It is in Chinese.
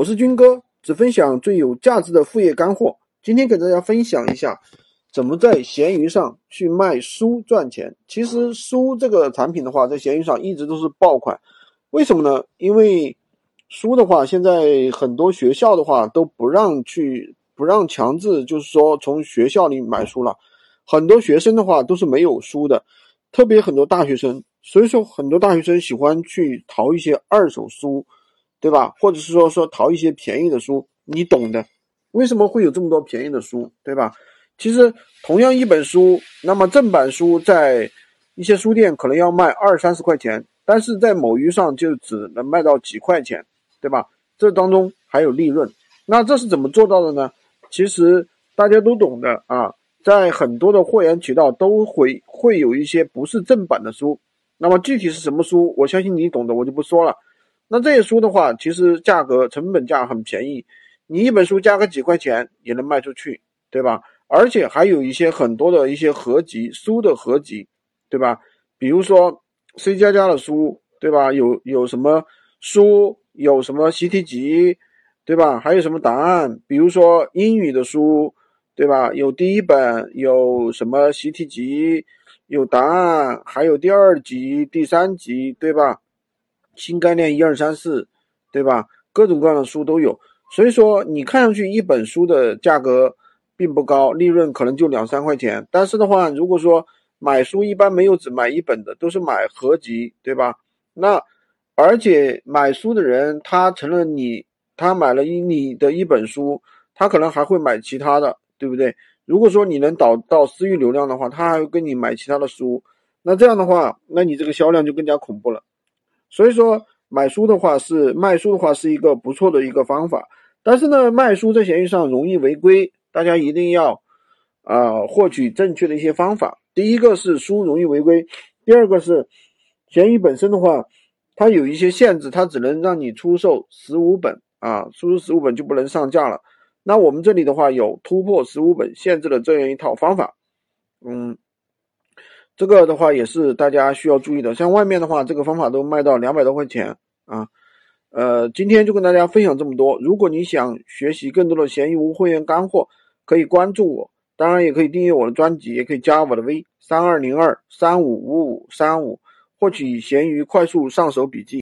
我是军哥，只分享最有价值的副业干货。今天给大家分享一下，怎么在闲鱼上去卖书赚钱。其实书这个产品的话，在闲鱼上一直都是爆款。为什么呢？因为书的话，现在很多学校的话都不让去，不让强制，就是说从学校里买书了。很多学生的话都是没有书的，特别很多大学生，所以说很多大学生喜欢去淘一些二手书。对吧？或者是说说淘一些便宜的书，你懂的。为什么会有这么多便宜的书？对吧？其实同样一本书，那么正版书在一些书店可能要卖二三十块钱，但是在某鱼上就只能卖到几块钱，对吧？这当中还有利润。那这是怎么做到的呢？其实大家都懂的啊，在很多的货源渠道都会会有一些不是正版的书。那么具体是什么书？我相信你懂的，我就不说了。那这些书的话，其实价格成本价很便宜，你一本书加个几块钱也能卖出去，对吧？而且还有一些很多的一些合集书的合集，对吧？比如说 C 加加的书，对吧？有有什么书，有什么习题集，对吧？还有什么答案？比如说英语的书，对吧？有第一本，有什么习题集，有答案，还有第二集、第三集，对吧？新概念一二三四，对吧？各种各样的书都有，所以说你看上去一本书的价格并不高，利润可能就两三块钱。但是的话，如果说买书一般没有只买一本的，都是买合集，对吧？那而且买书的人他成了你，他买了一你的一本书，他可能还会买其他的，对不对？如果说你能导到私域流量的话，他还会跟你买其他的书，那这样的话，那你这个销量就更加恐怖了。所以说，买书的话是卖书的话是一个不错的一个方法，但是呢，卖书在闲鱼上容易违规，大家一定要啊获取正确的一些方法。第一个是书容易违规，第二个是闲鱼本身的话，它有一些限制，它只能让你出售十五本啊，出售十五本就不能上架了。那我们这里的话有突破十五本限制的这样一套方法，嗯。这个的话也是大家需要注意的，像外面的话，这个方法都卖到两百多块钱啊。呃，今天就跟大家分享这么多。如果你想学习更多的闲鱼无会员干货，可以关注我，当然也可以订阅我的专辑，也可以加我的微三二零二三五五五三五，获取闲鱼快速上手笔记。